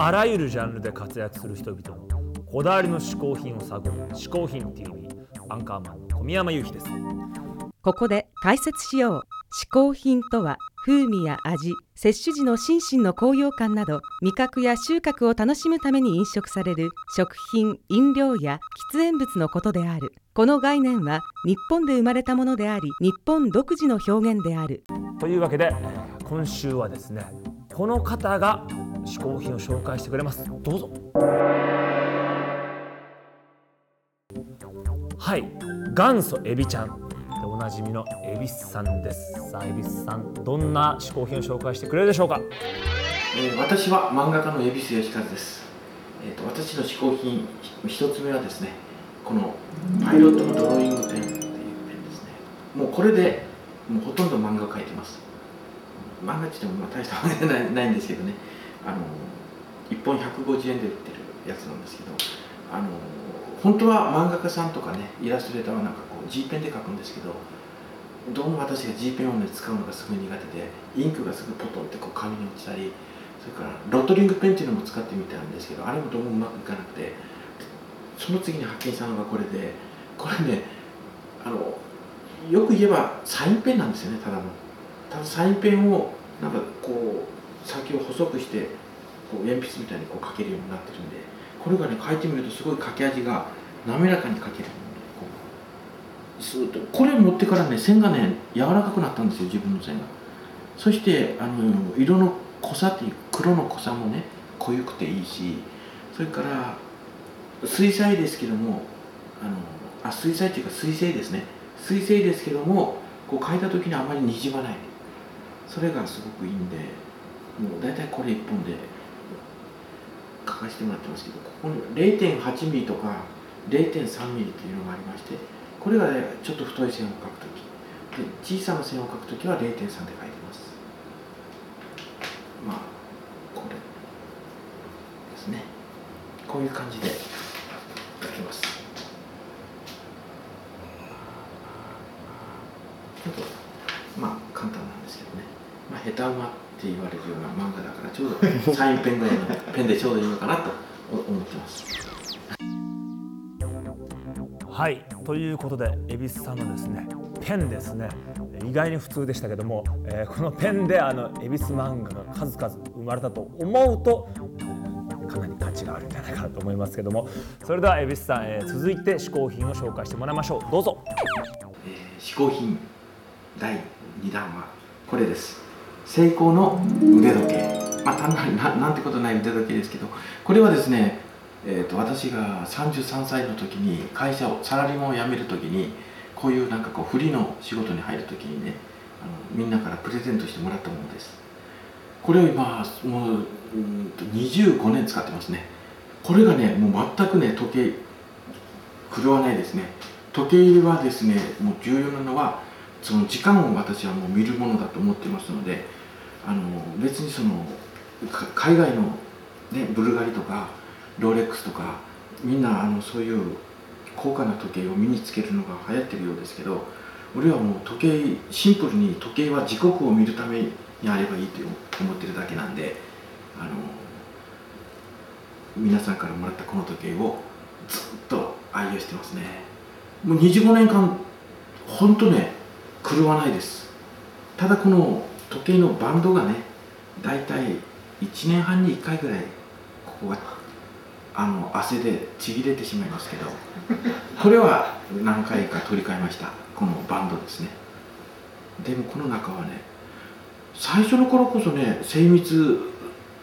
あらゆるジャンルで活躍する人々のこだわりの嗜好品を探る「嗜好品 TV」アンカーマン小宮山雄飛です。ここで解説しよう嗜好品とは風味や味摂取時の心身の高揚感など味覚や収穫を楽しむために飲食される。食品飲料や喫煙物のことである。この概念は日本で生まれたものであり日本独自の表現である。というわけで今週はですねこの方が嗜好品を紹介してくれます。どうぞ。はい。元祖エビちゃん。でおなじみの恵比寿さんです。さあ恵比寿さんどんな嗜好品を紹介してくれるでしょうか、えー、私は漫画家の恵比寿義和です、えーと、私の嗜好品一つ目はですねこのパイロットのドローイングペンっていうペンですね。もうこれでもうほとんど漫画を描いてます。漫画って言ってもまあ大した漫画じゃないないんですけどね。あの1本150円で売ってるやつなんですけどあの本当は漫画家さんとかねイラストレーターはなんかこう G ペンで描くんですけどどうも私が G ペンをね使うのがすごい苦手でインクがすぐポトンってこう紙に落ちたりそれからロットリングペンっていうのも使ってみたんですけどあれもどうもうまくいかなくてその次に発見したのがこれでこれねあのよく言えばサインペンなんですよねただの。ただサインペンをなんかこう先を細くしてこう鉛筆みたいにこう書けるようになってるんでこれがね書いてみるとすごい書き味が滑らかに書けるスーッとこれ持ってからね線がね柔らかくなったんですよ自分の線が。そしてあの色の濃さっていう黒の濃さもね濃ゆくていいしそれから水彩ですけどもあのあ水彩っていうか水性ですね。水性ですけどもこう書いた時にあまりにじまない。それがすごくいいんで。もう大体これ1本で書かせてもらってますけどここに0.8ミリとか0.3ミリっていうのがありましてこれが、ね、ちょっと太い線を書くときで小さな線を書くときは0.3で書いてます。まあこれですね。こういう感じで書きます。ちょっとまあ簡単なんですけどね、まあ、下手馬言われるような漫画だからちょうどサインペンぐらいのペンでちょうどいいのかなと思ってます。はい。ということで蛭子さんのですねペンですね。意外に普通でしたけども、えー、このペンであの恵比寿漫画が数々生まれたと思うとかなり価値があるんじゃないかなと思いますけども。それでは恵比寿さん、えー、続いて嗜好品を紹介してもらいましょう。どうぞ、えー、嗜好品第2弾はこれですセイコーの腕時計、まあ、単なるななんてことない腕時計ですけどこれはですね、えーと、私が33歳の時に会社をサラリーマンを辞める時にこういうなんかこうフリの仕事に入る時にねあのみんなからプレゼントしてもらったものです。これを今もううんと25年使ってますね。これがねもう全くね時計狂わないですね。時計はですねもう重要なのはその時間を私はもう見るものだと思ってますのであの別にその海外の、ね、ブルガリとかローレックスとかみんなあのそういう高価な時計を身につけるのが流行ってるようですけど俺はもう時計シンプルに時計は時刻を見るためにあればいいと思ってるだけなんであの皆さんからもらったこの時計をずっと愛用してますね。もう25年間ほんとね狂わないです。ただこの時計のバンドがね大体1年半に1回ぐらいここがあの汗でちぎれてしまいますけどこれは何回か取り替えました。このバンドですね。でもこの中はね最初の頃こそね精密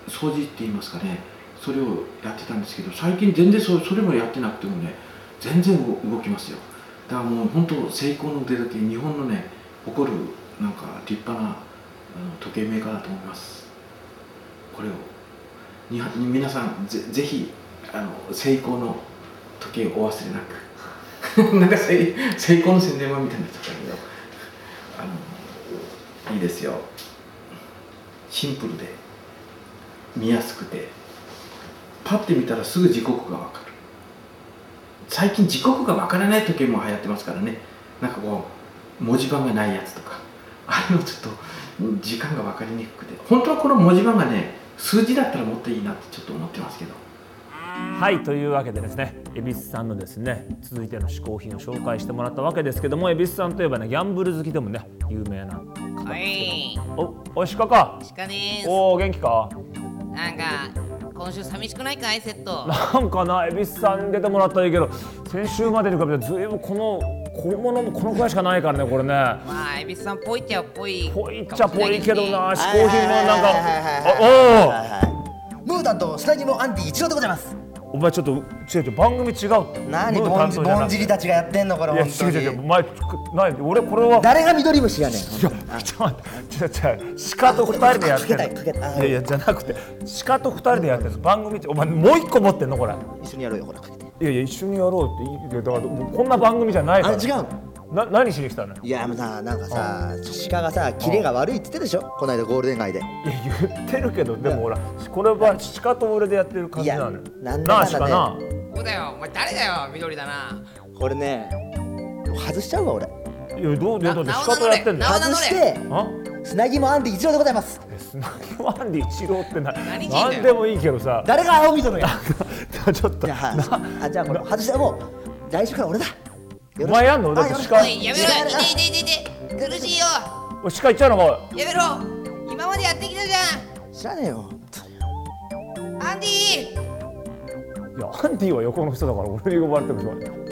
掃除って言いますかねそれをやってたんですけど最近全然それもやってなくてもね全然動きますよ。だからもう本当成功の腕だけ日本のね誇るなんか立派なあの時計メーカーだと思います。これを。に皆さんぜぜひあの成功の時計をお忘れなく。なんか成成功の宣伝版みたいになっちゃったけど。あのいいですよ。シンプルで。見やすくて。パッて見たらすぐ時刻が分かる。最近時刻が分からない時計も流行ってますからね。なんかこう文字盤がないやつとかあれもちょっと時間が分かりにくくて本当はこの文字盤がね数字だったらもっといいなってちょっと思ってますけど。はいというわけでですね恵比寿さんのですね続いての嗜好品を紹介してもらったわけですけども恵比寿さんといえばねギャンブル好きでもね有名なはい、おお鹿か？鹿です。おお元気か？なんか、今週寂しくないかい、セット。なんかな恵比寿さんに出てもらったらいいけど先週までに比べてずいぶんこの小物もこのくらいしかないからねこれねまあ、恵比寿さんっぽいっちゃっぽい。ぽいっちゃぽいけどな嗜好品もなんかムータンとスタジモアンディ一郎でございますお前ちょっと違う違う番組違うって。何ぼんじぼんじりたちがやってんのこれいや本当違う違う違う。にお前何俺これは。誰が緑虫やねんいやちょっと待って違う違う鹿と二人でやってるかけたいかけたいい。やいやじゃなくて鹿と二人でやってる番組ってお前もう一個持ってんのこれ。一緒にやろうよほらかけて。いやいや一緒にやろうって。いいけどだからもうこんな番組じゃないから。あ違う。のな何しに来たのいいやもうさなんかさ鹿がさキレが悪いって言ってたでしょ？この間ゴールデン街で。や言ってるけどでもほらこれは鹿と俺でやってる感じなのよ。いやなんだかんだねそうだよ、お前誰だよ、緑だな。これね外しちゃうわ俺。いやどうどうどうな鹿とやってんの？外して。あ？砂肝アンディ一郎でございます。えスナギワンディ一郎ってな何でもいいけどさ。誰が青緑や ちょっと。じゃあはあじゃあこれ外してもう。来週から俺だお前やんの？だって鹿おい、やめろ、いていていていて。苦しいよ。おい鹿行っちゃうのかやめろ。今までやってきたじ知らねえよゃん。アンディいやアンディは横の人だから俺に呼ばれてもしょうがない